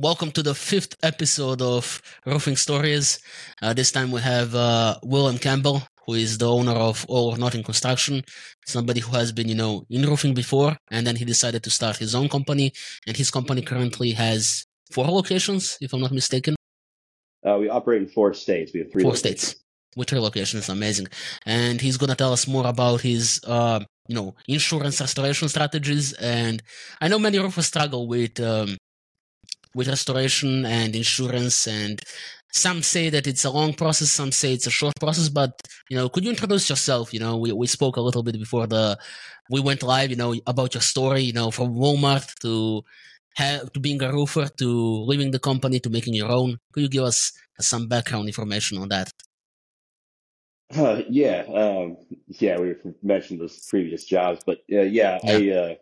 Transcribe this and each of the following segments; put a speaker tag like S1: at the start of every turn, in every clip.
S1: welcome to the fifth episode of Roofing Stories. Uh, this time we have uh, William Campbell, who is the owner of All or Nothing Construction, somebody who has been, you know, in roofing before, and then he decided to start his own company, and his company currently has four locations, if I'm not mistaken.
S2: Uh, we operate in four states. We have three.
S1: Four
S2: locations.
S1: states with three locations, amazing. And he's gonna tell us more about his, uh, you know, insurance restoration strategies. And I know many roofers struggle with um, with restoration and insurance and some say that it's a long process some say it's a short process but you know could you introduce yourself? You know we, we spoke a little bit before the we went live you know about your story you know from walmart to have, to being a roofer to leaving the company to making your own. Could you give us some background information on that?
S2: Uh, yeah um, yeah we mentioned those previous jobs but uh, yeah, yeah, i uh,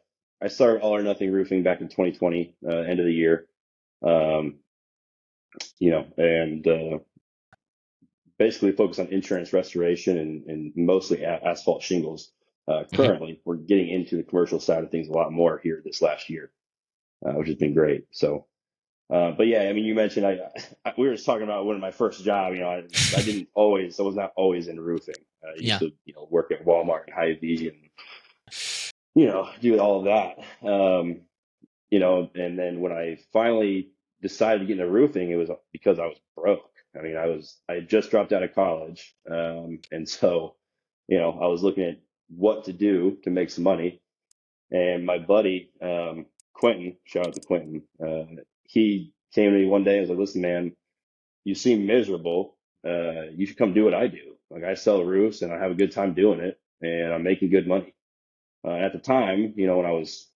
S2: i started all or nothing roofing back in 2020 uh, end of the year um, you know, and uh, basically focus on insurance restoration and, and mostly a- asphalt shingles. Uh, mm-hmm. currently, mm-hmm. we're getting into the commercial side of things a lot more here this last year, uh, which has been great. So, uh, but yeah, I mean, you mentioned I, I, we were just talking about one of my first job. You know, I, I didn't always, I was not always in roofing. I used yeah. to, you know, work at Walmart and Hy-Vee and you know do all of that. Um, you know, and then when I finally decided to get into roofing, it was because I was broke. I mean, I was I had just dropped out of college, um, and so you know I was looking at what to do to make some money. And my buddy um, Quentin, shout out to Quentin, uh, he came to me one day. and was like, "Listen, man, you seem miserable. Uh, you should come do what I do. Like I sell roofs, and I have a good time doing it, and I'm making good money." Uh, at the time, you know, when I was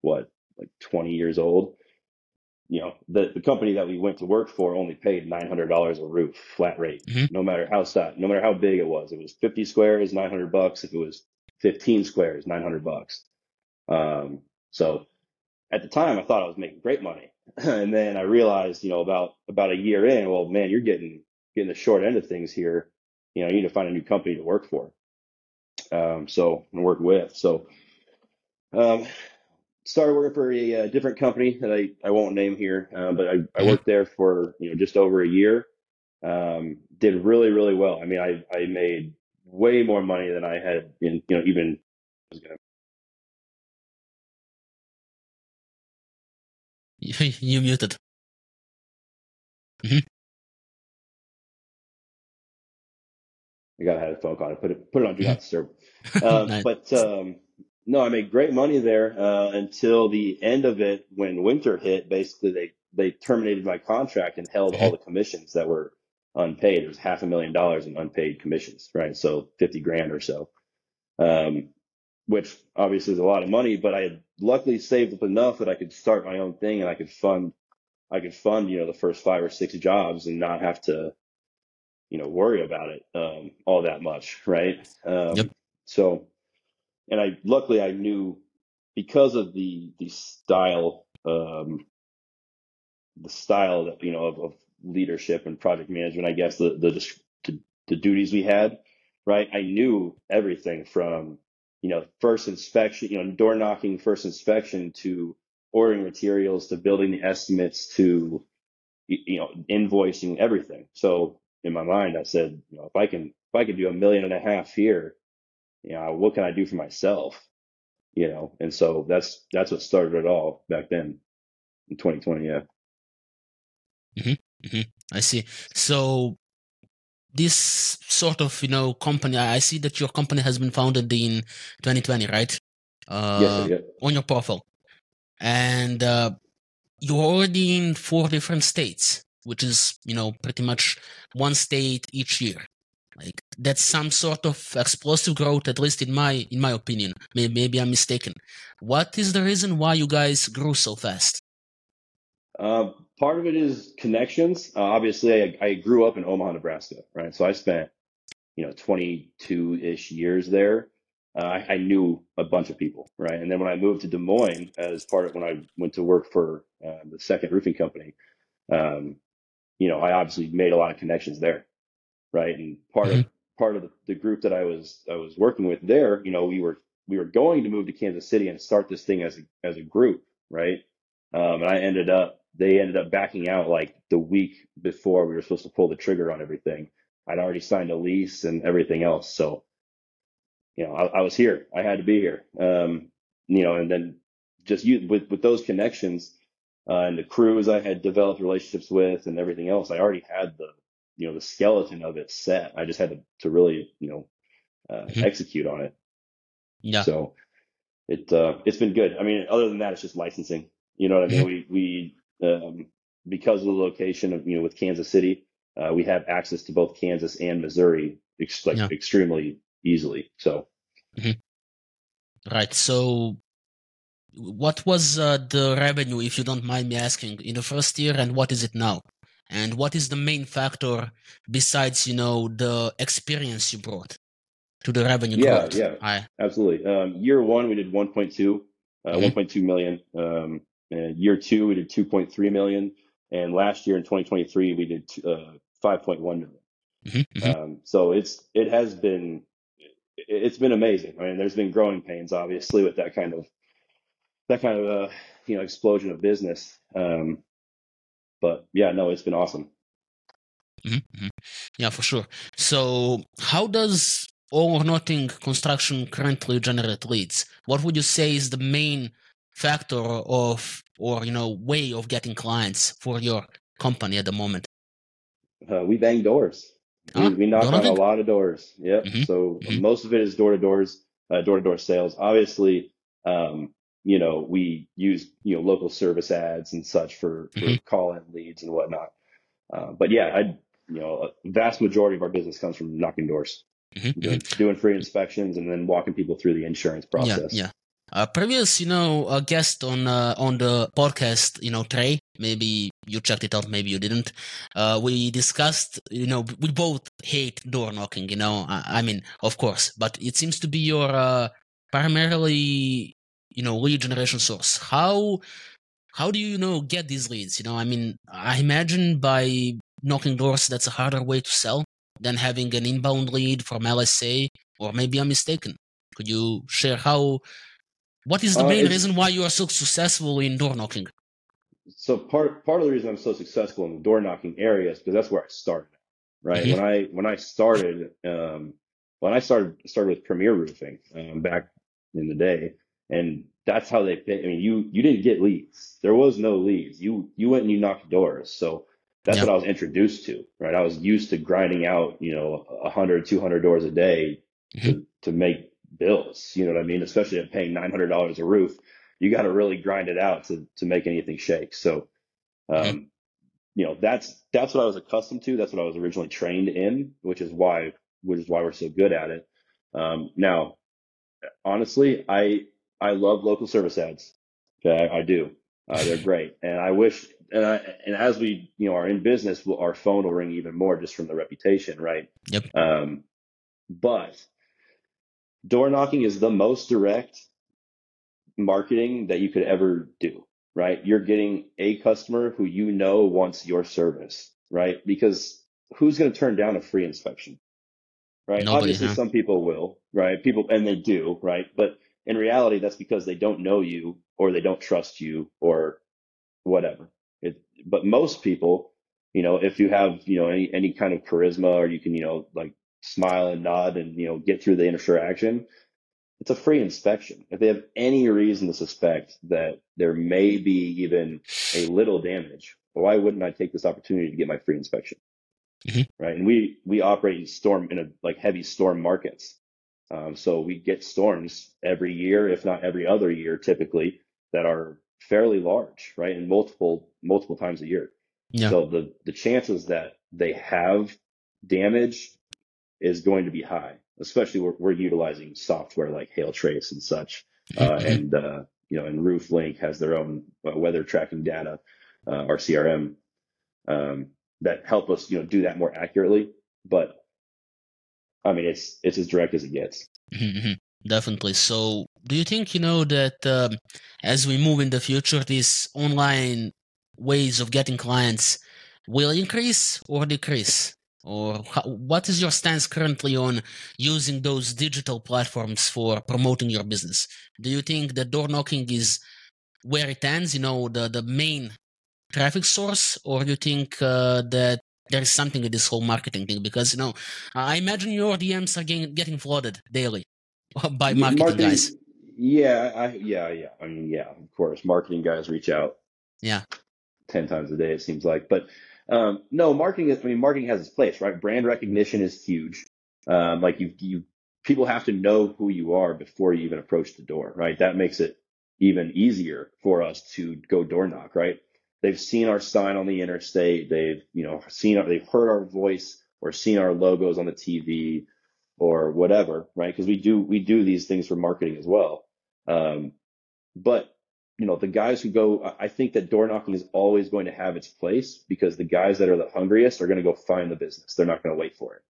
S2: what like 20 years old, you know, the, the company that we went to work for only paid $900 a roof flat rate, mm-hmm. no matter how size, no matter how big it was. It was 50 squares, 900 bucks. If it was 15 squares, 900 bucks. Um, so at the time I thought I was making great money. and then I realized, you know, about, about a year in, well, man, you're getting, getting the short end of things here. You know, you need to find a new company to work for. Um, so and work with. So, um, started working for a, a, different company that I, I won't name here, uh, but I, I mm-hmm. worked there for you know just over a year. Um, did really really well. I mean, I I made way more money than I had in you know even.
S1: You muted. Mm-hmm.
S2: I got to have a phone call. I put it put it on do not disturb. Uh, nice. But um, no, I made great money there uh, until the end of it when winter hit. Basically, they they terminated my contract and held all the commissions that were unpaid. It was half a million dollars in unpaid commissions, right? So fifty grand or so, um, which obviously is a lot of money. But I had luckily saved up enough that I could start my own thing and I could fund I could fund you know the first five or six jobs and not have to you know worry about it um, all that much, right? Um, yep. So and I luckily I knew because of the the style um, the style that you know of, of, leadership and project management. I guess the, the the the duties we had, right? I knew everything from you know first inspection, you know door knocking, first inspection to ordering materials to building the estimates to you know invoicing everything. So in my mind, I said, you know, if I can if I can do a million and a half here you know, what can I do for myself? You know, and so that's that's what started it all back then in 2020. Yeah.
S1: Mm-hmm. Mm-hmm. I see. So this sort of you know company, I see that your company has been founded in 2020, right?
S2: Uh, yes, yeah.
S1: On your profile, and uh, you're already in four different states, which is you know pretty much one state each year. Like that's some sort of explosive growth, at least in my in my opinion. Maybe, maybe I'm mistaken. What is the reason why you guys grew so fast?
S2: Uh, part of it is connections. Uh, obviously, I, I, grew up in Omaha, Nebraska, right? So I spent you know 22 ish years there. Uh, I, knew a bunch of people, right? And then when I moved to Des Moines as part of when I went to work for uh, the second roofing company, um, you know, I obviously made a lot of connections there right? And part mm-hmm. of part of the, the, group that I was I was working with there, you know, we were we were going to move to Kansas City and start this thing as a as a group, right? Um, and I ended up they ended up backing out like the week before we were supposed to pull the trigger on everything. I'd already signed a lease and everything else. So, you know, I, I was here. I had to be here. Um, you know, and then just you with, with those connections, uh, and the crews I had developed relationships with and everything else, I already had the, you know, the skeleton of it set. I just had to, to really, you know, uh, mm-hmm. execute on it.
S1: Yeah.
S2: So it, uh, it's been good. I mean, other than that, it's just licensing. You know what I mean? Mm-hmm. We, we, um, because of the location of, you know, with Kansas City, uh, we have access to both Kansas and Missouri ex- like yeah. extremely easily. So,
S1: mm-hmm. right. So, what was uh, the revenue, if you don't mind me asking, in the first year, and what is it now? And what is the main factor besides, you know, the experience you brought to the revenue
S2: yeah,
S1: growth?
S2: Yeah, I... absolutely. Um, year one, we did 1.2, uh, mm-hmm. 1.2 million. Um, year two, we did 2.3 million. And last year in 2023, we did uh, 5.1 million. Mm-hmm, mm-hmm. Um, so it's it has been it's been amazing. I mean, there's been growing pains, obviously, with that kind of that kind of uh, you know explosion of business. Um, but yeah, no, it's been awesome.
S1: Mm-hmm, mm-hmm. Yeah, for sure. So, how does all or nothing construction currently generate leads? What would you say is the main factor of or you know way of getting clients for your company at the moment?
S2: Uh, we bang doors. We, we knock on a lot of doors. Yep. Mm-hmm. So mm-hmm. most of it is door to doors, door to door sales. Obviously, um, you know, we use you know local service ads and such for, for mm-hmm. call in leads and whatnot. Uh, but yeah, I you know a vast majority of our business comes from knocking doors, mm-hmm. doing, mm-hmm. doing, free inspections, and then walking people through the insurance process.
S1: Yeah, yeah. Uh, previous, you know, a guest on uh, on the podcast, you know, Trey. Maybe you checked it out, maybe you didn't. Uh, we discussed, you know, we both hate door knocking. You know, I, I mean, of course, but it seems to be your uh, primarily, you know, lead generation source. How how do you, you know get these leads? You know, I mean, I imagine by knocking doors, that's a harder way to sell than having an inbound lead from LSA, or maybe I'm mistaken. Could you share how what is the uh, main reason why you are so successful in door knocking?
S2: So part part of the reason I'm so successful in the door knocking area is because that's where I started. Right mm-hmm. when I when I started um, when I started started with Premier Roofing um, back in the day, and that's how they. Pay I mean, you you didn't get leads. There was no leads. You you went and you knocked doors. So that's yep. what I was introduced to. Right, I was used to grinding out you know 100, 200 doors a day mm-hmm. to to make bills. You know what I mean? Especially at paying nine hundred dollars a roof, you got to really grind it out to to make anything shake. So, um, mm-hmm. you know, that's that's what I was accustomed to. That's what I was originally trained in, which is why which is why we're so good at it. Um, now, honestly, I I love local service ads. Okay, I, I do. Uh, they're great, and I wish. And, I, and as we, you know, are in business, our phone will ring even more just from the reputation, right?
S1: Yep.
S2: Um, but door knocking is the most direct marketing that you could ever do, right? You're getting a customer who you know wants your service, right? Because who's going to turn down a free inspection, right? Nobody, Obviously, huh? some people will, right? People, and they do, right? But in reality, that's because they don't know you or they don't trust you or whatever. It, but most people, you know, if you have, you know, any, any kind of charisma or you can, you know, like smile and nod and you know get through the interaction, it's a free inspection. If they have any reason to suspect that there may be even a little damage, why wouldn't I take this opportunity to get my free inspection? Mm-hmm. Right. And we, we operate in storm in a like heavy storm markets. Um, so we get storms every year, if not every other year, typically that are fairly large, right? And multiple, multiple times a year. Yeah. So the, the chances that they have damage is going to be high, especially we're, we're utilizing software like HailTrace and such. Uh, and, uh, you know, and Roof RoofLink has their own uh, weather tracking data, uh, our CRM, um, that help us, you know, do that more accurately. But I mean, it's, it's as direct as it gets.
S1: Mm-hmm. Definitely. So do you think, you know, that um, as we move in the future, these online ways of getting clients will increase or decrease? or how, what is your stance currently on using those digital platforms for promoting your business do you think that door knocking is where it ends you know the the main traffic source, or do you think uh, that there is something with this whole marketing thing? Because you know, I imagine your DMs are getting getting flooded daily by marketing, marketing guys.
S2: Yeah, I, yeah, yeah. I mean, yeah, of course, marketing guys reach out.
S1: Yeah.
S2: Ten times a day, it seems like, but um, no, marketing is. I mean, marketing has its place, right? Brand recognition is huge. Um, like you, you, people have to know who you are before you even approach the door, right? That makes it even easier for us to go door knock, right? They've seen our sign on the interstate. They've, you know, seen, our, they've heard our voice or seen our logos on the TV or whatever, right? Because we do, we do these things for marketing as well. Um, but you know, the guys who go, I think that door knocking is always going to have its place because the guys that are the hungriest are going to go find the business. They're not going to wait for it.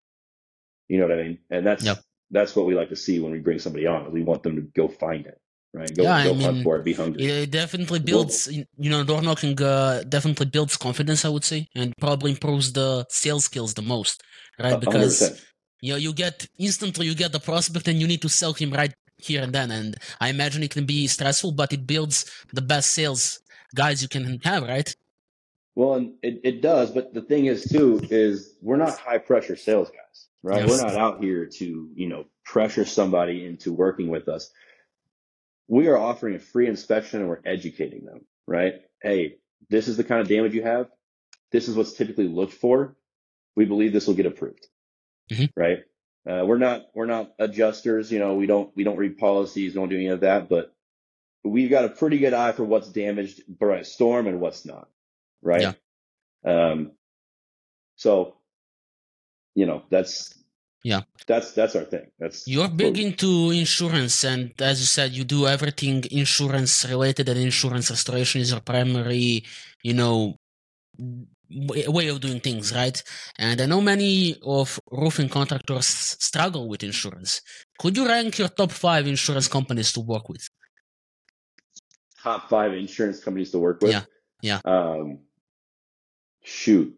S2: You know what I mean? And that's, yep. that's what we like to see when we bring somebody on. We want them to go find it right? Go, yeah, go I mean, for it, be hungry.
S1: It definitely builds, you know, door knocking uh, definitely builds confidence, I would say, and probably improves the sales skills the most, right? Because 100%. you know, you get instantly you get the prospect and you need to sell him right here and then. And I imagine it can be stressful, but it builds the best sales guys you can have, right?
S2: Well, and it, it does, but the thing is too is we're not high pressure sales guys, right? Yes. We're not out here to you know pressure somebody into working with us we are offering a free inspection and we're educating them, right? Hey, this is the kind of damage you have. This is what's typically looked for. We believe this will get approved, mm-hmm. right? Uh, we're not we're not adjusters, you know. We don't we don't read policies, don't do any of that, but we've got a pretty good eye for what's damaged by a storm and what's not, right? Yeah. Um, so, you know, that's
S1: yeah.
S2: That's that's our thing. That's
S1: you're big into insurance and as you said you do everything insurance related and insurance restoration is your primary you know way of doing things right? And i know many of roofing contractors struggle with insurance. Could you rank your top five insurance companies to work with?
S2: Top five insurance companies to work with?
S1: Yeah. Yeah.
S2: Um shoot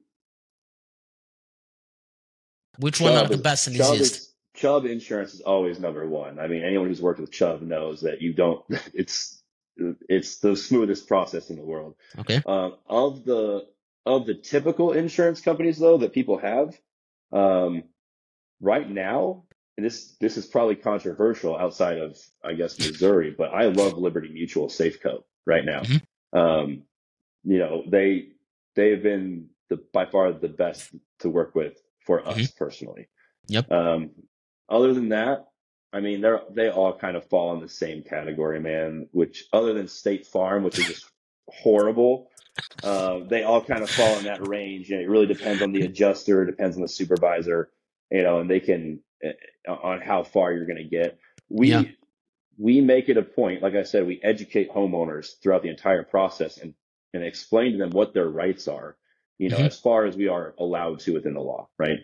S1: which Chubb one are the best and Chubb easiest?
S2: Is, Chubb Insurance is always number one. I mean, anyone who's worked with Chubb knows that you don't. It's it's the smoothest process in the world.
S1: Okay.
S2: Um, of the of the typical insurance companies though that people have, um, right now, and this this is probably controversial outside of I guess Missouri, but I love Liberty Mutual Safeco right now. Mm-hmm. Um, you know they they've been the by far the best to work with for us mm-hmm. personally.
S1: Yep.
S2: Um, other than that, I mean, they're they all kind of fall in the same category, man. Which other than State Farm, which is just horrible, uh, they all kind of fall in that range. And it really depends on the adjuster, depends on the supervisor, you know, and they can uh, on how far you're going to get. We yeah. we make it a point, like I said, we educate homeowners throughout the entire process and and explain to them what their rights are you know, mm-hmm. as far as we are allowed to within the law, right?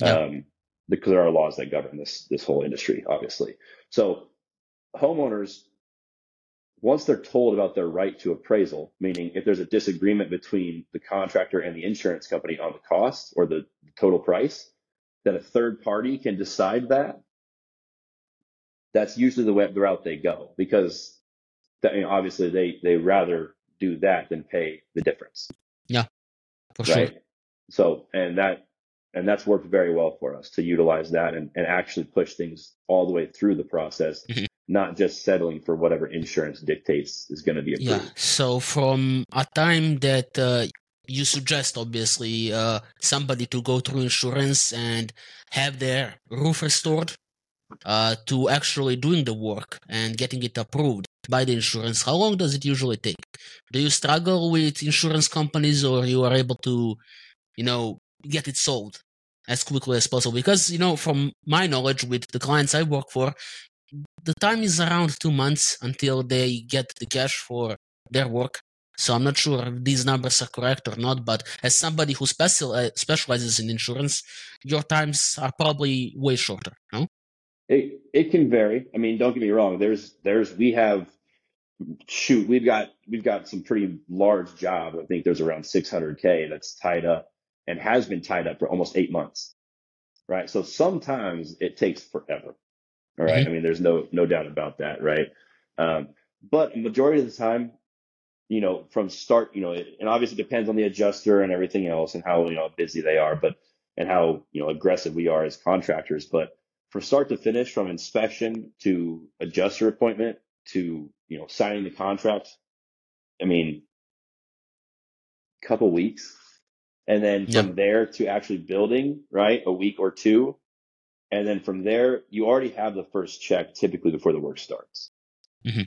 S2: Yeah. Um, because there are laws that govern this this whole industry, obviously. So homeowners, once they're told about their right to appraisal, meaning if there's a disagreement between the contractor and the insurance company on the cost or the total price, that a third party can decide that. That's usually the, way, the route they go because that, you know, obviously they they rather do that than pay the difference.
S1: Yeah
S2: for right? Sure. So, and that, and that's worked very well for us to utilize that and, and actually push things all the way through the process, mm-hmm. not just settling for whatever insurance dictates is going to be approved. Yeah.
S1: So from a time that, uh, you suggest obviously uh, somebody to go through insurance and have their roof restored uh, to actually doing the work and getting it approved by the insurance, how long does it usually take? Do you struggle with insurance companies or you are able to, you know, get it sold as quickly as possible? Because, you know, from my knowledge with the clients I work for, the time is around two months until they get the cash for their work. So I'm not sure if these numbers are correct or not, but as somebody who special, uh, specializes in insurance, your times are probably way shorter, no?
S2: It it can vary. I mean, don't get me wrong. There's there's we have shoot we've got we've got some pretty large job. I think there's around 600k that's tied up and has been tied up for almost eight months. Right. So sometimes it takes forever. All right? mm-hmm. I mean, there's no no doubt about that. Right. Um, but majority of the time, you know, from start, you know, it, and obviously depends on the adjuster and everything else and how, you know, busy they are, but, and how, you know, aggressive we are as contractors. But from start to finish, from inspection to adjuster appointment to, you know, signing the contract, I mean, a couple weeks. And then from yep. there to actually building, right, a week or two. And then from there, you already have the first check typically before the work starts. Mm-hmm.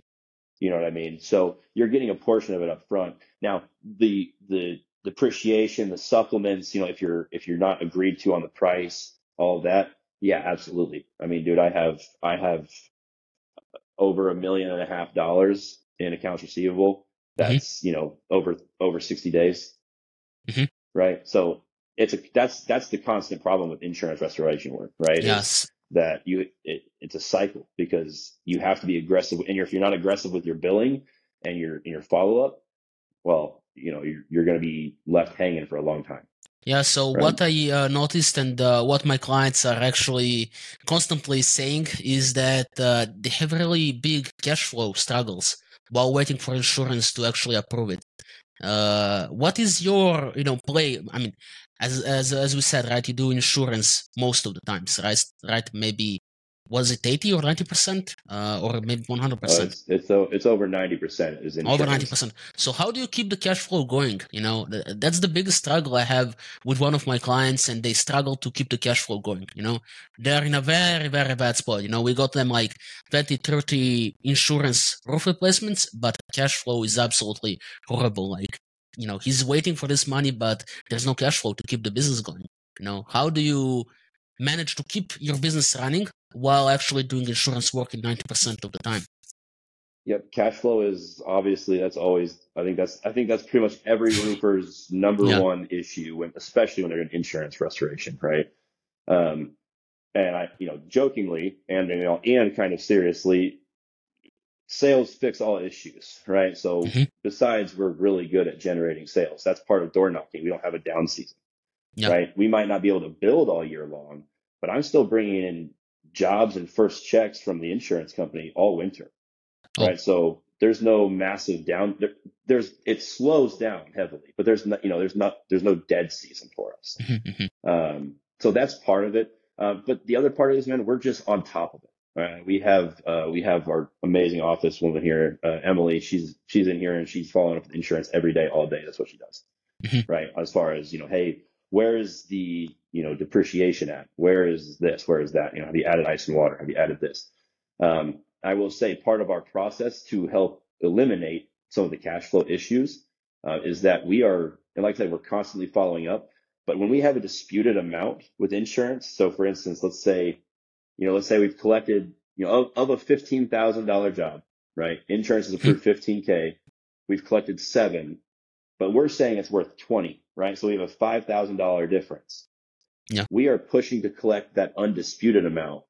S2: You know what I mean? So you're getting a portion of it up front. Now the the depreciation, the supplements, you know, if you're if you're not agreed to on the price, all that, yeah, absolutely. I mean, dude, I have I have over a million and a half dollars in accounts receivable. Mm-hmm. That's mm-hmm. you know over over sixty days, mm-hmm. right? So it's a that's that's the constant problem with insurance restoration work, right?
S1: Yes
S2: that you it, it's a cycle because you have to be aggressive and if you're not aggressive with your billing and your and your follow up well you know you're, you're going to be left hanging for a long time
S1: yeah so right? what i uh, noticed and uh, what my clients are actually constantly saying is that uh, they have really big cash flow struggles while waiting for insurance to actually approve it uh, what is your you know play i mean as as as we said, right? You do insurance most of the times, right? Right? Maybe was it 80 or 90 percent? Uh, or maybe 100 percent?
S2: it's, it's it's over 90 percent is
S1: over 90 percent. So how do you keep the cash flow going? You know that's the biggest struggle i have with one of my clients and they struggle to keep the cash flow going you know? They're in a very very bad spot you know? We got them like 20 30 insurance roof replacements but cash flow is absolutely horrible. Like you know he's waiting for this money but there's no cash flow to keep the business going you know? How do you manage to keep your business running while actually doing insurance work in 90% of the time
S2: yep cash flow is obviously that's always i think that's i think that's pretty much every roofer's number yeah. one issue when especially when they're in insurance restoration right um and i you know jokingly and you know and kind of seriously sales fix all issues, right? So mm-hmm. besides, we're really good at generating sales. That's part of door knocking. We don't have a down season, yep. right? We might not be able to build all year long, but I'm still bringing in jobs and first checks from the insurance company all winter, oh. right? So there's no massive down. There, there's it slows down heavily, but there's not, you know, there's not there's no dead season for us. Mm-hmm. Um, so that's part of it. Uh, but the other part is, man, we're just on top of it. Uh, we have uh, we have our amazing office woman here, uh, Emily. She's she's in here and she's following up with insurance every day, all day. That's what she does, mm-hmm. right? As far as you know, hey, where is the you know depreciation at? Where is this? Where is that? You know, have you added ice and water? Have you added this? Um, I will say part of our process to help eliminate some of the cash flow issues uh, is that we are, and like I said, we're constantly following up. But when we have a disputed amount with insurance, so for instance, let's say you know, let's say we've collected, you know, of, of a $15,000 job, right? Insurance has approved 15K. We've collected seven, but we're saying it's worth 20, right? So we have a $5,000 difference.
S1: Yeah.
S2: We are pushing to collect that undisputed amount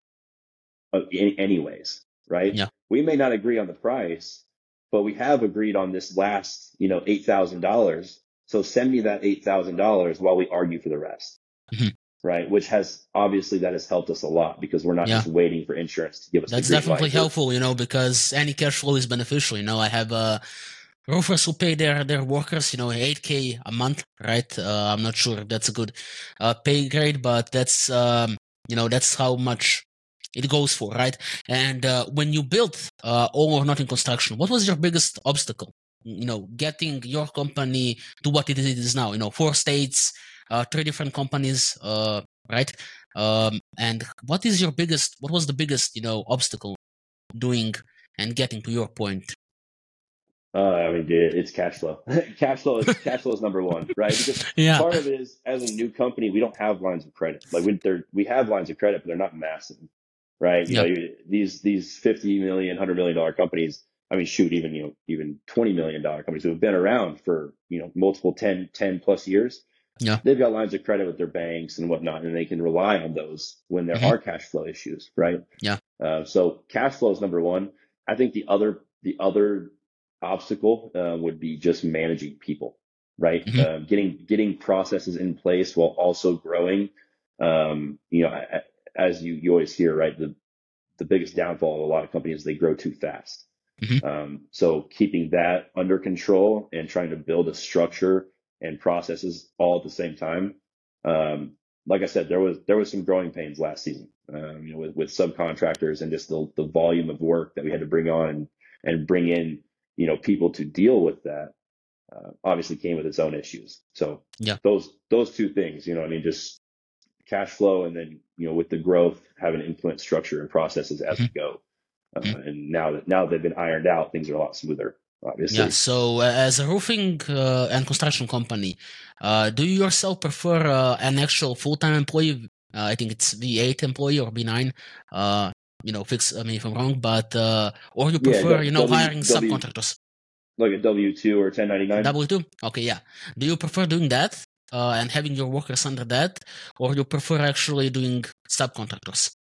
S2: of, anyways, right?
S1: Yeah.
S2: We may not agree on the price, but we have agreed on this last, you know, $8,000. So send me that $8,000 while we argue for the rest. Mm-hmm right? Which has obviously that has helped us a lot because we're not yeah. just waiting for insurance to give us.
S1: That's definitely helpful, you know, because any cash flow is beneficial. You know, I have uh, roofers who pay their their workers, you know, eight k a month, right? Uh, I'm not sure if that's a good uh, pay grade, but that's um, you know that's how much it goes for, right? And uh, when you built uh, all or nothing construction, what was your biggest obstacle? You know, getting your company to what it is now. You know, four states, uh, three different companies, uh, right? Um, and what is your biggest? What was the biggest, you know, obstacle doing and getting to your point?
S2: Uh, I mean, it's cash flow. cash flow is cash flow is number one, right? Because yeah. part of it is as a new company, we don't have lines of credit. Like we we have lines of credit, but they're not massive, right? You yep. know, these these fifty million, hundred million dollar companies. I mean, shoot, even you know, even twenty million dollar companies who have been around for you know multiple 10, 10 plus years.
S1: Yeah.
S2: They've got lines of credit with their banks and whatnot, and they can rely on those when there mm-hmm. are cash flow issues, right?
S1: Yeah.
S2: Uh, so cash flow is number one. I think the other the other obstacle uh, would be just managing people, right? Mm-hmm. Uh, getting getting processes in place while also growing. Um, you know, as you you always hear, right? The the biggest downfall of a lot of companies is they grow too fast, Mm-hmm. Um, so keeping that under control and trying to build a structure and processes all at the same time. Um, like I said, there was there was some growing pains last season, um, you know, with, with subcontractors and just the the volume of work that we had to bring on and and bring in, you know, people to deal with that. Uh, obviously came with its own issues. So
S1: yeah,
S2: those those two things, you know, I mean, just cash flow and then you know with the growth having influence structure and processes as mm-hmm. we go. Uh, mm-hmm. And now that now they've been ironed out, things are a lot smoother. Obviously.
S1: Yeah. So uh, as a roofing uh, and construction company, uh, do you yourself prefer uh, an actual full-time employee? I think it's V8 employee or V9. You know, fix me if I'm wrong, but uh, or you prefer, yeah, you know, w, hiring w, subcontractors
S2: like a W two or 1099.
S1: W two. Okay, yeah. Do you prefer doing that uh, and having your workers under that, or you prefer actually doing subcontractors?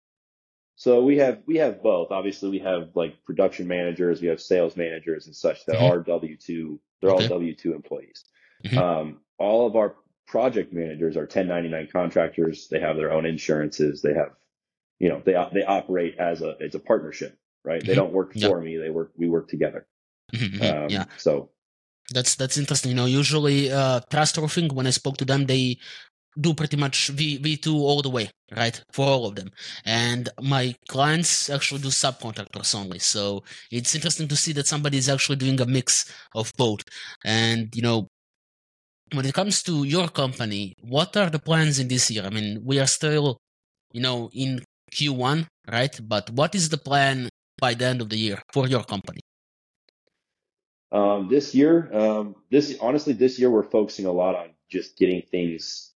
S2: So we have we have both. Obviously, we have like production managers, we have sales managers and such that mm-hmm. are W two. They're okay. all W two employees. Mm-hmm. Um, all of our project managers are 1099 contractors. They have their own insurances. They have, you know, they they operate as a it's a partnership, right? Mm-hmm. They don't work for me. They work we work together.
S1: Mm-hmm. Mm-hmm. Um,
S2: yeah. So
S1: that's that's interesting. You know, usually uh, trust roofing. When I spoke to them, they do pretty much V V2 all the way, right? For all of them. And my clients actually do subcontractors only. So it's interesting to see that somebody is actually doing a mix of both. And, you know, when it comes to your company, what are the plans in this year? I mean, we are still, you know, in Q1, right? But what is the plan by the end of the year for your company?
S2: Um, this year, um, this honestly, this year we're focusing a lot on just getting things,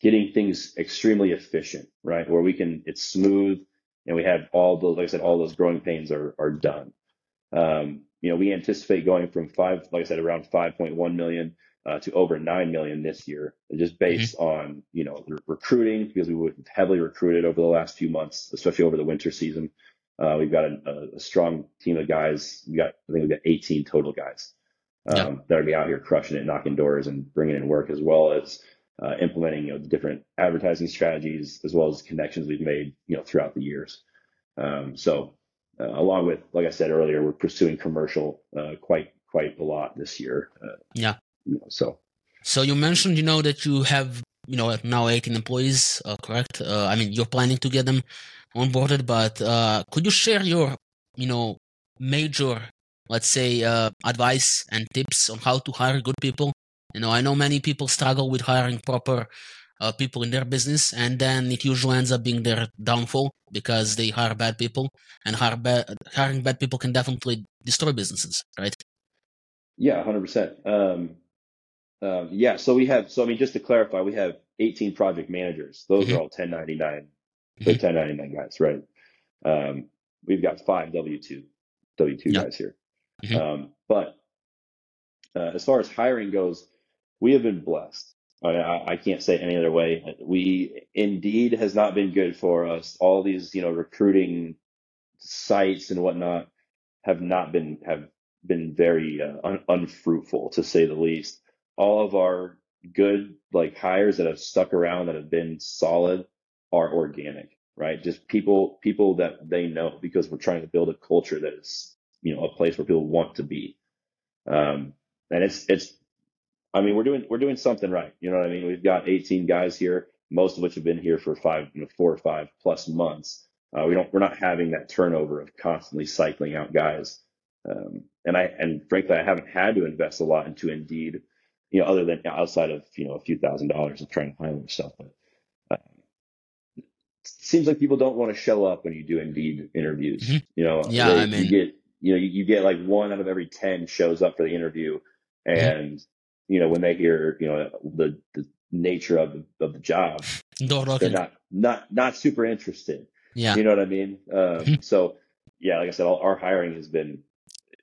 S2: getting things extremely efficient, right? Where we can, it's smooth, and we have all those, like I said, all those growing pains are are done. Um, you know, we anticipate going from five, like I said, around 5.1 million uh, to over 9 million this year, just based mm-hmm. on you know recruiting because we were heavily recruited over the last few months, especially over the winter season. Uh, we've got a, a, strong team of guys. We got, I think we've got 18 total guys um, yeah. that are be out here crushing it, knocking doors, and bringing in work, as well as uh, implementing you know different advertising strategies, as well as connections we've made you know throughout the years. Um, so, uh, along with, like I said earlier, we're pursuing commercial uh, quite quite a lot this year.
S1: Uh, yeah.
S2: You know, so.
S1: So you mentioned, you know, that you have, you know, now 18 employees, uh, correct? I mean, you're planning to get them onboarded, but uh, could you share your, you know, major, let's say, uh, advice and tips on how to hire good people? You know, I know many people struggle with hiring proper uh, people in their business, and then it usually ends up being their downfall because they hire bad people, and hire ba- hiring bad people can definitely destroy businesses, right?
S2: Yeah, hundred um, percent. Um, yeah, so we have. So I mean, just to clarify, we have 18 project managers. Those mm-hmm. are all 1099 the 1099 guys, right? Um, we've got five W2 W2 yep. guys here. Mm-hmm. Um, but uh, as far as hiring goes, we have been blessed. I, I, can't say any other way. We Indeed has not been good for us. All these, you know, recruiting sites and whatnot have not been have been very uh, un, unfruitful to say the least. All of our good like hires that have stuck around that have been solid are organic, right? Just people, people that they know because we're trying to build a culture that is, you know, a place where people want to be. Um, and it's, it's, I mean, we're doing, we're doing something right. You know what I mean? We've got 18 guys here, most of which have been here for five, you know, four or five plus months. Uh, we don't, we're not having that turnover of constantly cycling out guys. Um, and I, and frankly, I haven't had to invest a lot into Indeed, you know, other than outside of, you know, a few thousand dollars of trying to hire stuff. But seems like people don't want to show up when you do Indeed interviews. Mm-hmm. You know,
S1: yeah, they, I mean,
S2: you get you know you, you, get like one out of every ten shows up for the interview, mm-hmm. and mm-hmm. you know when they hear you know the the nature of the of the job, they're not not not super interested.
S1: Yeah,
S2: you know what I mean. Um, mm-hmm. so yeah, like I said, all, our hiring has been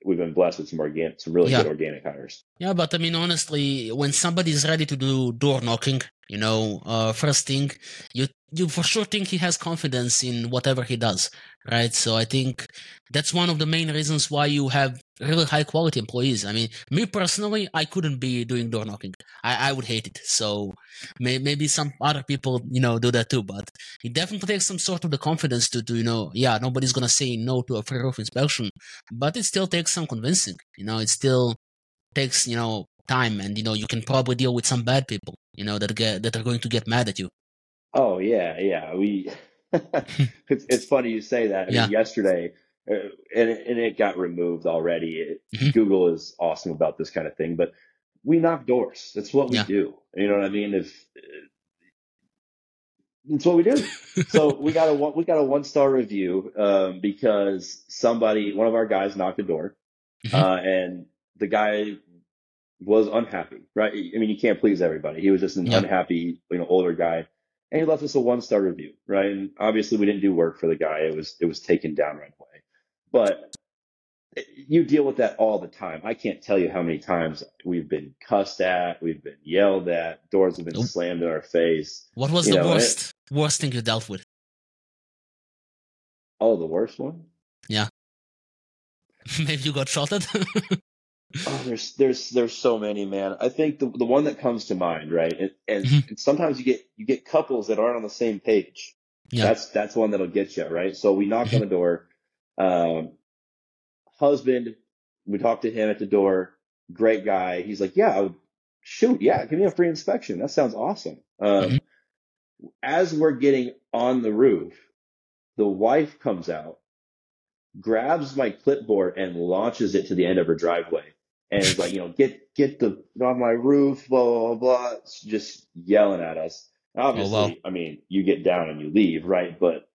S2: we've been blessed with some organic, some really yeah. good organic hires.
S1: Yeah, but I mean, honestly, when somebody is ready to do door knocking, you know, uh, first thing you you for sure think he has confidence in whatever he does, right? So I think that's one of the main reasons why you have really high quality employees. I mean, me personally, I couldn't be doing door knocking. I, I would hate it. So may, maybe some other people, you know, do that too. But it definitely takes some sort of the confidence to, to you know, yeah, nobody's gonna say no to a free roof inspection, but it still takes some convincing. You know, it still takes you know time, and you know, you can probably deal with some bad people, you know, that get that are going to get mad at you.
S2: Oh yeah, yeah. We it's it's funny you say that. I mean,
S1: Yeah.
S2: yesterday, uh, and it, and it got removed already. It,
S1: Mhm.
S2: Google is awesome about this kind of thing, but we knock doors. That's what we
S1: Yeah.
S2: do. You know what I mean? If uh, it's what we do. so we got a one, we got a one star review um, because somebody, one of our guys, knocked the door,
S1: Mhm.
S2: uh, and the guy was unhappy. Right? I mean, you can't please everybody. He was just an
S1: Yeah.
S2: unhappy, you know, older guy, and he left us a one star review. Right? And obviously, we didn't do work for the guy. It was it was taken down right away. But you deal with that all the time. I can't tell you how many times we've been cussed at, we've been yelled at, doors have been
S1: Nope.
S2: slammed in our face.
S1: What was
S2: You
S1: the
S2: know, it-
S1: worst worst thing you dealt with?
S2: Oh, the worst one? Yeah.
S1: Maybe you got shot at.
S2: Oh, there's there's there's so many, man. I think the the one that comes to mind, right? And, and,
S1: Mhm.
S2: and sometimes you get you get couples that aren't on the same page.
S1: Yeah.
S2: That's that's one that'll get you, right? So we knock on the door. Um, husband, we talk to him at the door. Great guy. He's like, yeah, shoot, yeah, give me a free inspection. That sounds awesome. Um,
S1: Mhm.
S2: As we're getting on the roof, the wife comes out, grabs my clipboard and launches it to the end of her driveway. And like, you know, get, get the, on my roof, blah, blah, blah, blah. Just yelling at us. Obviously,
S1: wow.
S2: I mean, you get down and you leave, right? But,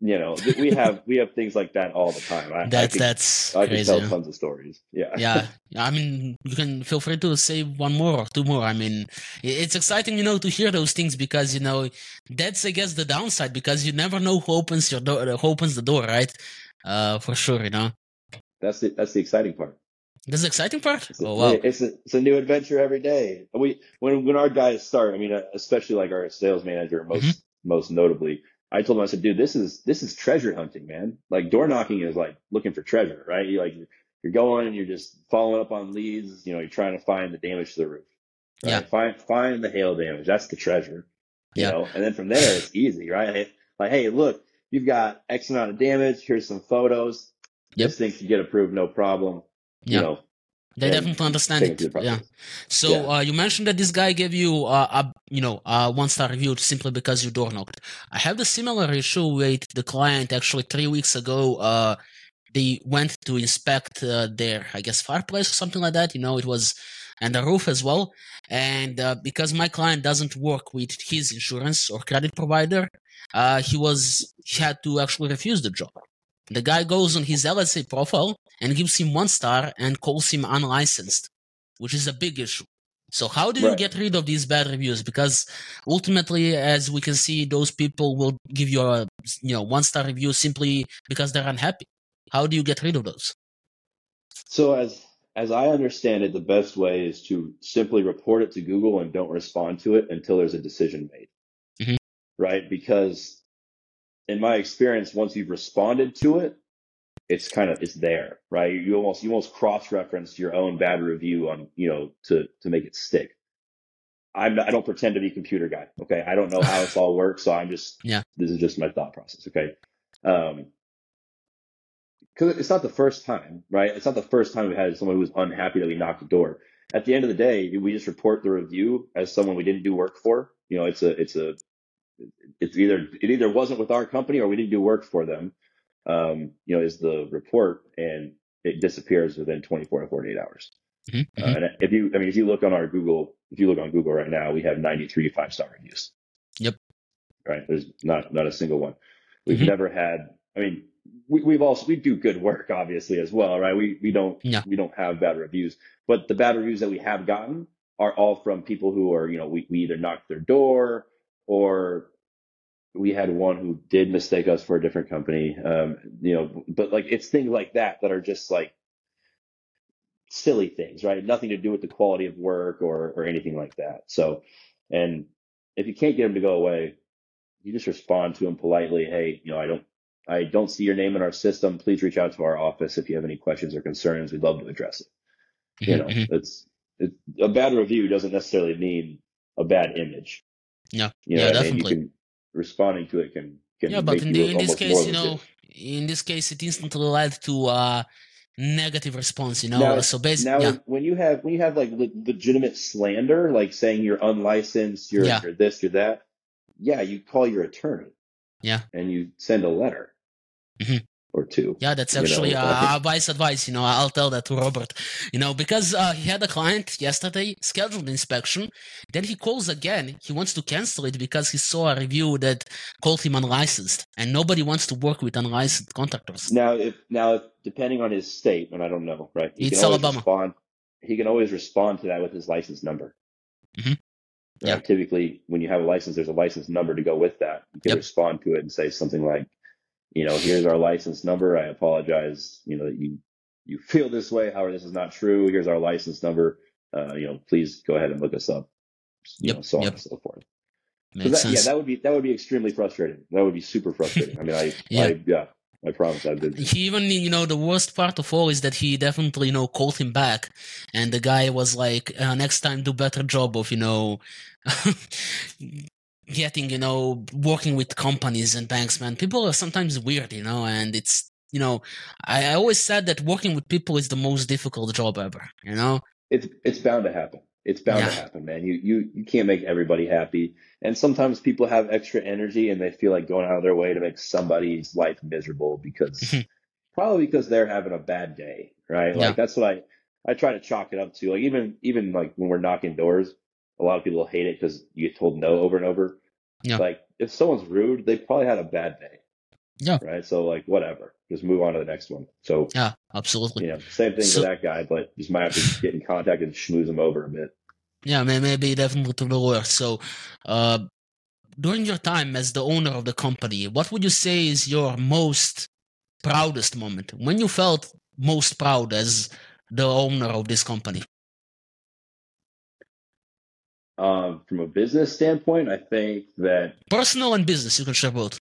S2: you know, we have, we have things like that all the time. I, I
S1: that's
S2: could,
S1: that's
S2: I
S1: crazy.
S2: tell tons of stories. Yeah.
S1: yeah i mean you can feel free to say one more or two more i mean it's exciting you know to hear those things because you know that's i guess the downside because you never know who opens your door who opens the door right uh for sure you know
S2: That's the, that's the exciting part.
S1: That's the exciting part
S2: It's a,
S1: oh wow
S2: it's a, it's a new adventure every day. We, when, when our guys start, I mean, uh, especially like our sales manager, most,
S1: Mm-hmm.
S2: most notably, I told him, I said, dude, this is, this is treasure hunting, man. Like door knocking is like looking for treasure, right? You like, you're going and you're just following up on leads. You know, you're trying to find the damage to the roof. Right?
S1: Yeah.
S2: Find, find the hail damage. That's the treasure. You
S1: Yeah.
S2: know, and then from there, it's easy, right? Like, hey, look, you've got X amount of damage. Here's some photos.
S1: Yep.
S2: This thing can get approved, no problem.
S1: Yeah.
S2: You know,
S1: they definitely understand it
S2: the
S1: yeah. So
S2: Yeah.
S1: uh, you mentioned that this guy gave you uh, a you know a one star review simply because you door knocked. I have the similar issue with the client actually three weeks ago. Uh, they went to inspect uh, their I guess fireplace or something like that. You know it was and the roof as well. And uh, because my client doesn't work with his insurance or credit provider, uh, he was he had to actually refuse the job. The guy goes on his LSA profile and gives him one star and calls him unlicensed, which is a big issue. So how do you
S2: Right.
S1: get rid of these bad reviews? Because ultimately, as we can see, those people will give you a you know one star review simply because they're unhappy. How do you get rid of those?
S2: So as as I understand it, the best way is to simply report it to Google and don't respond to it until there's a decision made.
S1: Mhm.
S2: Right? Because in my experience, once you've responded to it, it's kind of it's there, right? You almost you almost cross reference your own bad review on you know to to make it stick. I'm not, I don't pretend to be a computer guy. Okay, I don't know how this all works, so I'm just
S1: Yeah.
S2: This is just my thought process. Okay, um, because it's not the first time, right? It's not the first time we had someone who was unhappy that we knocked the door. At the end of the day, we just report the review as someone we didn't do work for. You know, it's a, it's a, it's either it either wasn't with our company or we didn't do work for them. Um, you know, is the report and it disappears within 24 to 48 hours.
S1: Mhm,
S2: Uh, and if you, I mean, if you look on our Google, if you look on Google right now, we have 93 five star reviews.
S1: Yep.
S2: Right. There's not not a single one. We've
S1: Mhm.
S2: never had. I mean, we, we've also we do good work obviously as well, right? We we don't we don't have bad reviews, but the bad reviews that we have gotten are all from people who are you know we we either knocked their door or we had one who did mistake us for a different company. Um, you know, but like it's things like that that are just like silly things, right? Nothing to do with the quality of work or or anything like that. So, and if you can't get them to go away, you just respond to them politely. Hey, you know, I don't, I don't see your name in our system. Please reach out to our office if you have any questions or concerns. We'd love to address it. Mm-hmm, you know, mm-hmm. it's, it's a bad review doesn't necessarily mean a bad image.
S1: Yeah,
S2: you know
S1: yeah,
S2: definitely.
S1: I mean?
S2: Responding to it can, can
S1: yeah, but in, the, in this case, you know, in this case, it instantly led to a negative response. You know,
S2: now,
S1: so basically,
S2: now
S1: yeah.
S2: when you have when you have like le- legitimate slander, like saying you're unlicensed, you're,
S1: Yeah.
S2: you're this, you're that, yeah, you call your attorney.
S1: Yeah.
S2: and you send a letter
S1: Mhm.
S2: Or two.
S1: Yeah, that's
S2: You know,
S1: actually uh, wise advice. You know, I'll tell that to Robert. You know, because uh, he had a client yesterday scheduled inspection. Then he calls again. He wants to cancel it because he saw a review that called him unlicensed, and nobody wants to work with unlicensed contractors.
S2: Now, if now if, depending on his state, and I don't know, right? He
S1: It's
S2: can always
S1: Alabama.
S2: respond. He can always respond to that with his license number.
S1: Mhm.
S2: Right?
S1: Yeah.
S2: Typically, when you have a license, there's a license number to go with that. You can
S1: Yep.
S2: respond to it and say something like, you know, here's our license number. I apologize, you know, that you you feel this way. However, this is not true. Here's our license number. Uh, you know, please go ahead and look us up. You
S1: Yep,
S2: know, so on and so forth. So that,
S1: sense.
S2: yeah, that would be that would be extremely frustrating. That would be super frustrating. I mean, I,
S1: Yeah.
S2: I yeah, I promise I did.
S1: he even you know the worst part of all is that he definitely you know called him back and the guy was like uh, next time do better job of you know getting you know working with companies and banks man people are sometimes weird you know and it's you know I, I always said that working with people is the most difficult job ever you know
S2: it's it's bound to happen. It's bound to happen, man. You you you can't make everybody happy, and sometimes people have extra energy and they feel like going out of their way to make somebody's life miserable because probably because they're having a bad day, right?
S1: Yeah.
S2: Like that's what I I try to chalk it up to. Like even even like when we're knocking doors, a lot of people hate it because you get told no over and over.
S1: Yeah.
S2: Like if someone's rude, they probably had a bad day.
S1: Yeah.
S2: Right. So like whatever, just move on to the next one. So
S1: yeah absolutely
S2: you know, same thing
S1: So-
S2: to that guy, but just might have to get in contact and schmooze him over a bit.
S1: Yeah, may- maybe definitely to the worst. So, uh, during your time as the owner of the company, what would you say is your most proudest moment? When you felt most proud as the owner of this company?
S2: Um, from a business standpoint, I think that
S1: Personal and business, you can share both.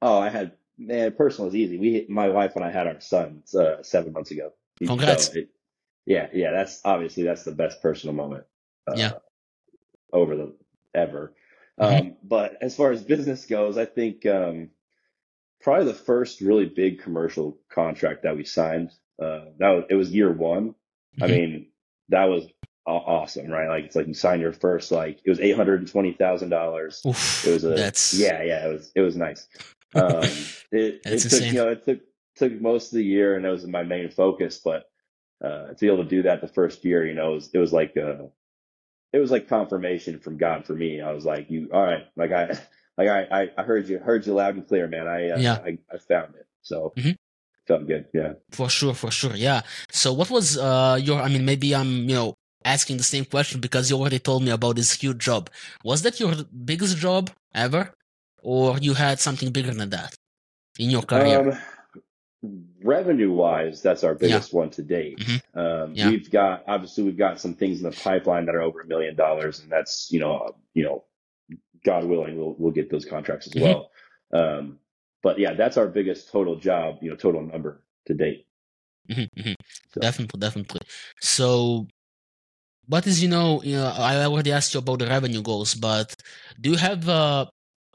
S2: oh, I had man, personal is easy. We, my wife and I had our son uh, seven months ago.
S1: Congrats.
S2: So it- yeah, yeah, that's obviously that's the best personal moment. Uh,
S1: Yeah.
S2: over the ever.
S1: Mhm.
S2: Um, but as far as business goes, I think um, probably the first really big commercial contract that we signed. Uh, that was, it was year one. I
S1: Mhm.
S2: mean, that was aw- awesome, right? Like it's like you signed your first like it was eight hundred and twenty thousand dollars. It was a
S1: that's
S2: yeah, yeah. It was it was nice. Um, it it took
S1: insane.
S2: you know it took took most of the year, and that was my main focus. But uh, to be able to do that the first year, you know, it was, it was like uh, it was like confirmation from God for me. I was like, you all right? Like I like I I, heard you heard you loud and clear, man. I uh,
S1: Yeah.
S2: I, I found it. So
S1: Mhm.
S2: felt good. Yeah.
S1: For sure, for sure, yeah. So, what was uh your? I mean, maybe I'm you know asking the same question because you already told me about this huge job. Was that your biggest job ever, or you had something bigger than that in your career?
S2: Um, revenue wise, that's our biggest one to date.
S1: Mhm.
S2: Um,
S1: Yeah.
S2: We've got obviously we've got some things in the pipeline that are over a million dollars, and that's you know uh, you know, God willing, we'll we'll get those contracts as
S1: Mhm.
S2: well. Um, but yeah, that's our biggest total job, you know, total number to date.
S1: Mhm, mhm.
S2: So-
S1: Definitely, definitely. So, what is you know, you know, I already asked you about the revenue goals, but do you have uh,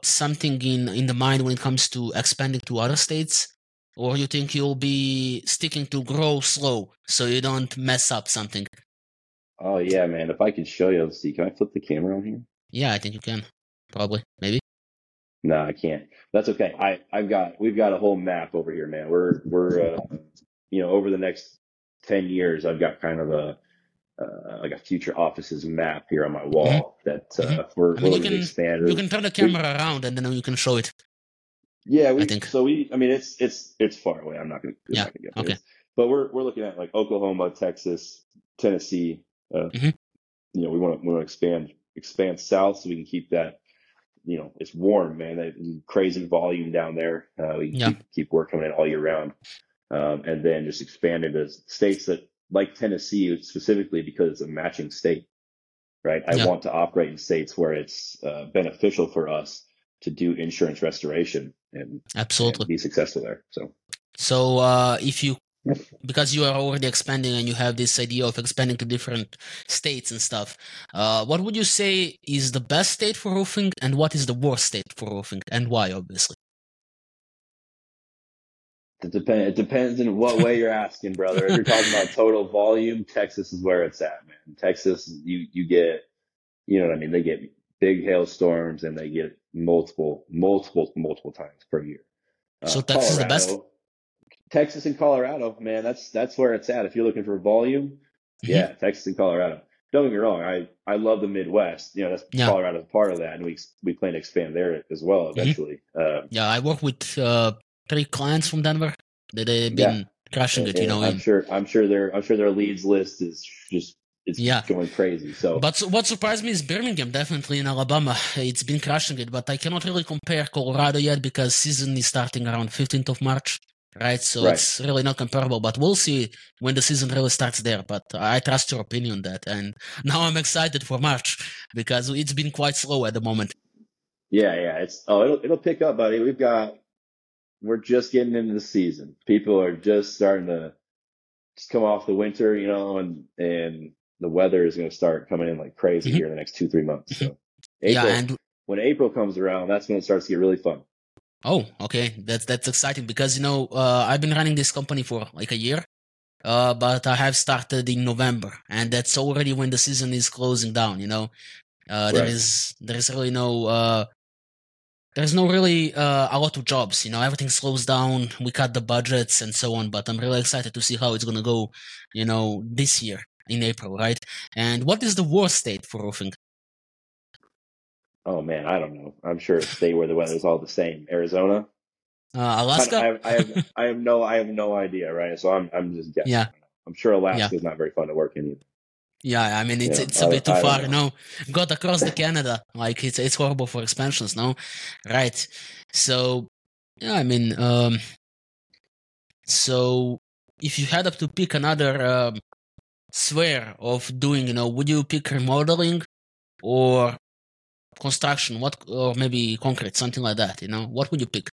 S1: something in in the mind when it comes to expanding to other states, or you think you'll be sticking to grow slow so you don't mess up something?
S2: Oh yeah, man! If I could show you, let's see. Can I flip the camera on here?
S1: Yeah, I think you can. Probably, maybe.
S2: No, I can't. That's okay. I I've got we've got a whole map over here, man. We're we're uh, you know over the next ten years, I've got kind of a uh, like a future offices map here on my wall that uh, we're,
S1: Mm-hmm.
S2: We're
S1: you
S2: looking to
S1: can-
S2: expand.
S1: You can turn the camera around and then you can show it.
S2: yeah, we
S1: I think.
S2: so we. I mean, it's it's it's far away. I'm not gonna.
S1: Yeah,
S2: gonna get
S1: okay.
S2: But we're we're looking at like Oklahoma, Texas, Tennessee. Uh,
S1: Mhm.
S2: You know, we want to we want to expand expand south so we can keep that. You know, it's warm, man. That crazy volume down there. Uh, we
S1: Yeah.
S2: keep, keep work coming in all year round, um, and then just expand into states that like Tennessee specifically because it's a matching state, right? I
S1: Yeah.
S2: want to operate in states where it's uh, beneficial for us to do insurance restoration and,
S1: Absolutely.
S2: and be successful there. So,
S1: so uh, if you because you are already expanding and you have this idea of expanding to different states and stuff, uh, what would you say is the best state for roofing and what is the worst state for roofing and why, obviously?
S2: It depends. It depends in what way you're asking, brother. If you're talking about total volume, Texas is where it's at, man. Texas, you you get, you know what I mean. They get big hailstorms and they get multiple, multiple, multiple times per year.
S1: Uh, so Texas Colorado, is the best.
S2: Texas and Colorado, man, that's that's where it's at. If you're looking for volume, mm-hmm. yeah, Texas and Colorado. Don't get me wrong, I I love the Midwest. You know, that's yeah. Colorado's part of that, and we we plan to expand there as well mm-hmm. eventually.
S1: Mm-hmm. yeah, I work with uh, three clients from Denver. They've been yeah. crushing it, you know.
S2: I'm sure. I'm sure their I'm sure their leads list is just it's yeah. going crazy. So,
S1: but what surprised me is Birmingham, definitely in Alabama. It's been crushing it, but I cannot really compare Colorado yet because season is starting around 15th of March, right? So right. it's really not comparable. But we'll see when the season really starts there. But I trust your opinion on that, and now I'm excited for March because it's been quite slow at the moment.
S2: Yeah, yeah, it's oh, it'll it'll pick up, buddy. We've got we're just getting into the season. People are just starting to just come off the winter, you know, and and the weather is going to start coming in like crazy mm-hmm. here in the next two three months. So April, yeah, and when April comes around, that's when it starts to get really fun.
S1: Oh, okay, that's that's exciting because you know uh, I've been running this company for like a year, uh, but I have started in November, and that's already when the season is closing down. You know, uh, there right. is there is really no uh, there's no really uh, a lot of jobs. You know, everything slows down. We cut the budgets and so on. But I'm really excited to see how it's gonna go. You know, this year in April, right? And what is the worst state for roofing?
S2: Oh man, I don't know. I'm sure a state where the weather's all the same. Arizona,
S1: uh, Alaska.
S2: I, I, have, I have no, I have no idea, right? So I'm, I'm just guessing.
S1: Yeah.
S2: I'm sure Alaska yeah. is not very fun to work in either.
S1: Yeah, I mean it's yeah, it's a bit too far, know. you know. Got across the Canada, like it's it's horrible for expansions, no, right? So yeah, I mean, um, so if you had to pick another um, sphere of doing, you know, would you pick remodeling or construction? What or maybe concrete, something like that? You know, what would you pick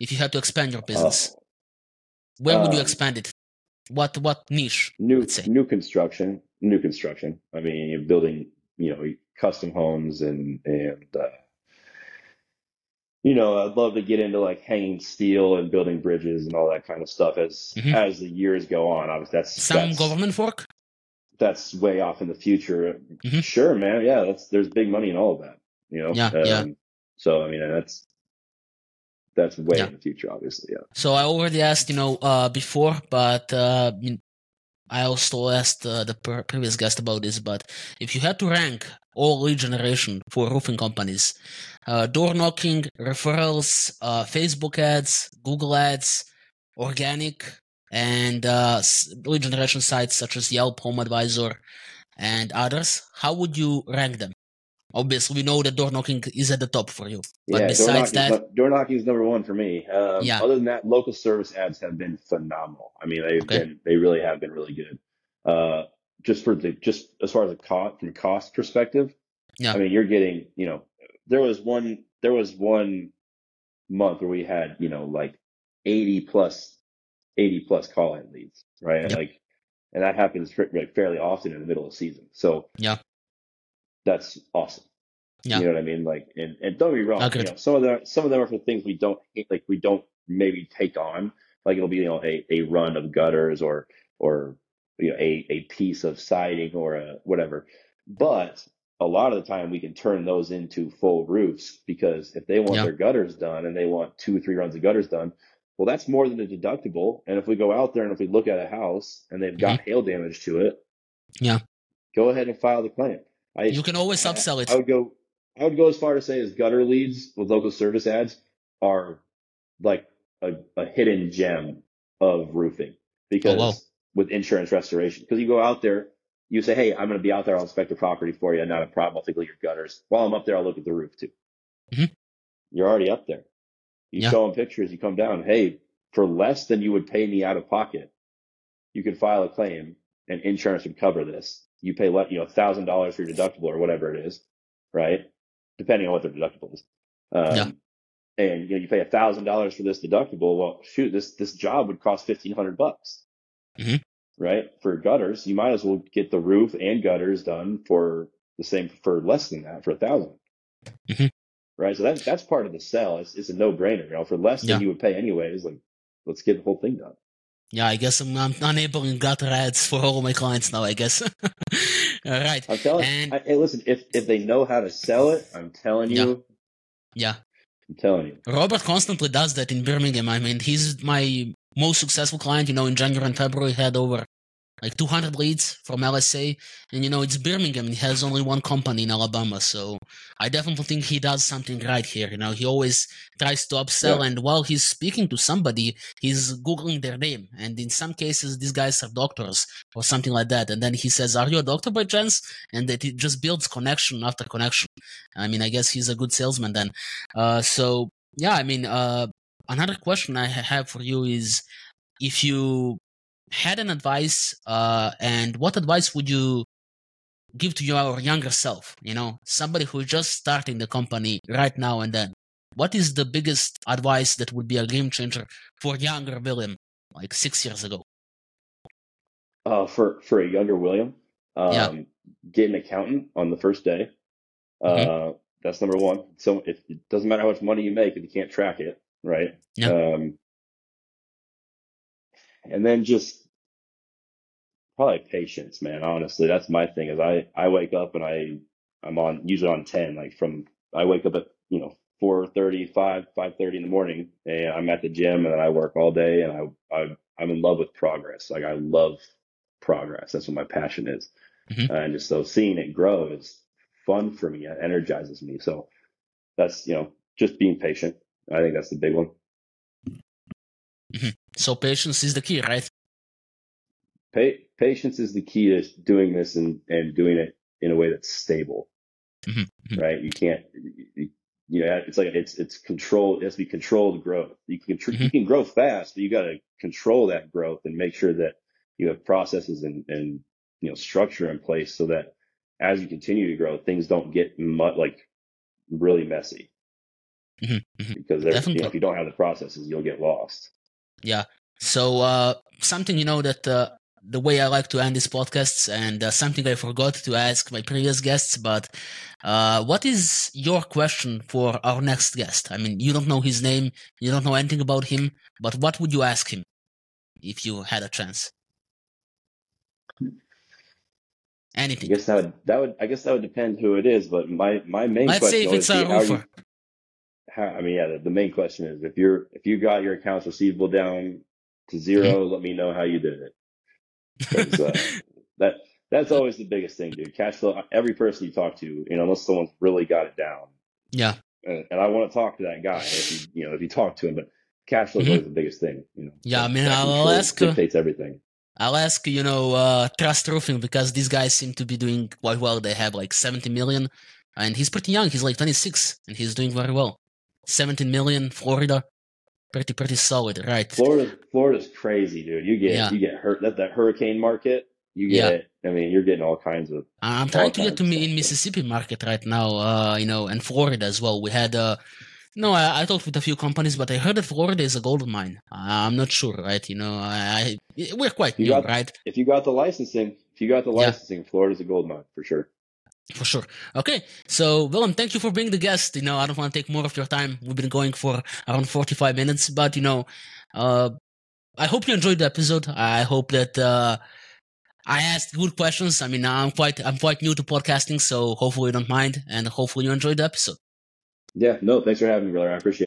S1: if you had to expand your business? Uh, Where would you um, expand it? What what niche?
S2: New new construction new construction. I mean, you're building, you know, custom homes and and uh, you know, I'd love to get into like hanging steel and building bridges and all that kind of stuff as mm-hmm. as the years go on. Obviously, that's
S1: some
S2: that's,
S1: government work.
S2: That's way off in the future. Mm-hmm. Sure, man. Yeah, that's there's big money in all of that. You know.
S1: Yeah. Um, yeah.
S2: So I mean, that's that's way yeah. in the future, obviously. Yeah.
S1: So I already asked, you know, uh, before, but uh, I also asked uh, the previous guest about this, but if you had to rank all lead generation for roofing companies, uh, door knocking, referrals, uh, Facebook ads, Google ads, organic, and uh, lead generation sites such as Yelp, Home Advisor, and others, how would you rank them? Obviously, we know that door knocking is at the top for you. But yeah, besides door that,
S2: door knocking is number one for me. Um, yeah. Other than that, local service ads have been phenomenal. I mean, they've okay. been they really have been really good. Uh, just for the just as far as the cost from cost perspective. Yeah. I mean, you're getting you know there was one there was one month where we had you know like 80 plus 80 plus call in leads, right? Yep. Like, and that happens fairly often in the middle of season. So
S1: yeah,
S2: that's awesome. Yeah. You know what I mean? Like, and, and don't be wrong. Okay. You know, some of them, some of them are for things we don't like. We don't maybe take on. Like it'll be you know a, a run of gutters or or you know a a piece of siding or a whatever. But a lot of the time we can turn those into full roofs because if they want their gutters done and they want two or three runs of gutters done, well, that's more than a deductible. And if we go out there and if we look at a house and they've got mm-hmm. hail damage to it,
S1: yeah,
S2: go ahead and file the claim.
S1: I, you can always upsell it.
S2: I would go. I would go as far to say as gutter leads with local service ads are like a, a hidden gem of roofing because oh, with insurance restoration, because you go out there, you say, Hey, I'm going to be out there. I'll inspect the property for you. Not a problem. I'll take a look at your gutters. While I'm up there, I'll look at the roof too. Mm-hmm. You're already up there. You yeah. show them pictures. You come down. Hey, for less than you would pay me out of pocket, you could file a claim and insurance would cover this you pay what you know thousand dollars for your deductible or whatever it is, right? Depending on what the deductible is. Um,
S1: Yeah.
S2: And you know, you pay a thousand dollars for this deductible. Well, shoot, this this job would cost fifteen hundred bucks,
S1: Mhm.
S2: right? For gutters, you might as well get the roof and gutters done for the same for less than that for a 1000
S1: Mhm.
S2: right? So that's that's part of the sell. It's it's a no brainer. You know, for less than
S1: Yeah.
S2: you would pay anyways. Like, let's get the whole thing done.
S1: Yeah, I guess I'm, I'm enabling gutter ads for all my clients now. I guess. all right.
S2: I'm telling.
S1: And-
S2: I, hey, listen, if if they know how to sell it, I'm telling you,
S1: Yeah.
S2: I'm telling you.
S1: Robert constantly does that in Birmingham. I mean, he's my most successful client. You know, in January and February, had over like 200 leads from LSA. And, you know, it's Birmingham. He has only one company in Alabama. So I definitely think he does something right here. You know, he always tries to upsell.
S2: Yeah.
S1: And while he's speaking to somebody, he's Googling their name. And in some cases, these guys are doctors or something like that. And then he says, Are you a doctor by chance? And that it just builds connection after connection. I mean, I guess he's a good salesman then. Uh, so yeah, I mean, uh, another question I have for you is if you had an advice, uh, and what advice would you give to your younger self? You know, somebody who's just starting the company right now and then. What is the biggest advice that would be a game changer for younger William, like six years ago?
S2: Uh, for for a younger William, um,
S1: Yeah.
S2: get an accountant on the first day. Uh, that's number one. So if, it doesn't matter how much money you make if you can't track it, right?
S1: Yeah.
S2: Um, and then just probably patience, man. Honestly, that's my thing. Is I I wake up and I I'm on usually on ten. Like from I wake up at you know four thirty, five five thirty in the morning, and I'm at the gym and then I work all day, and I I I'm in love with progress. Like I love progress. That's what my passion is,
S1: Mhm.
S2: and just so seeing it grow is fun for me. It energizes me. So that's you know just being patient. I think that's the big one.
S1: So patience is the key, right?
S2: Pa- patience is the key to doing this and, and doing it in a way that's stable,
S1: Mhm, mhm.
S2: right? You can't, you, you know, it's like it's it's control. It has to be controlled growth. You can contr- you can grow fast, but you got to control that growth and make sure that you have processes and and you know structure in place so that as you continue to grow, things don't get mu- like really messy.
S1: Mhm, mhm.
S2: Because you know, if you don't have the processes, you'll get lost.
S1: Yeah. So uh, something you know that uh, the way I like to end these podcasts, and uh, something I forgot to ask my previous guests, but uh, what is your question for our next guest? I mean, you don't know his name, you don't know anything about him, but what would you ask him if you had a chance? Anything.
S2: I guess that would that would I guess that would depend who it is, but my my main
S1: Let's
S2: question
S1: say if it's a
S2: how you how, I mean, yeah, the, the main question is if you're if you got your accounts receivable down to 0
S1: Mm-hmm.
S2: let me know how you did it. Uh, that that's always the biggest thing, dude. Cash flow. Every person you talk to, you know, unless someone's really got it down,
S1: yeah.
S2: and, and I want to talk to that guy if you you know if you talk to him, but cash flow is
S1: Mhm.
S2: always the biggest thing. You know.
S1: Yeah, I mean, I'll ask, uh,
S2: dictates everything.
S1: I'll ask, you know, uh, Trust Roofing because these guys seem to be doing quite well. They have like 70 million, and he's pretty young. He's like 26, and he's doing very well. 17 million, Florida, pretty pretty solid, right?
S2: Florida, Florida's crazy, dude. You get
S1: Yeah.
S2: you get hurt that that hurricane market. You
S1: Yeah.
S2: get, I mean, you're getting all kinds of.
S1: I'm trying to get to me in. Mississippi market right now, uh, you know, and Florida as well. We had, uh, no, I, I talked with a few companies, but I heard that Florida is a gold mine. I'm not sure, right? You know, I, I we're quite
S2: You
S1: new,
S2: got-
S1: right?
S2: If you got the licensing, if you got the
S1: Yeah.
S2: licensing, Florida's a gold mine for sure.
S1: For sure. Okay, so Willem, thank you for being the guest. You know, I don't want to take more of your time. We've been going for around forty-five minutes, but you know, uh, I hope you enjoyed the episode. I hope that uh, I asked good questions. I mean, I'm quite I'm quite new to podcasting, so hopefully you don't mind, and hopefully you enjoyed the episode.
S2: Yeah, no, thanks for having me, brother. I appreciate it.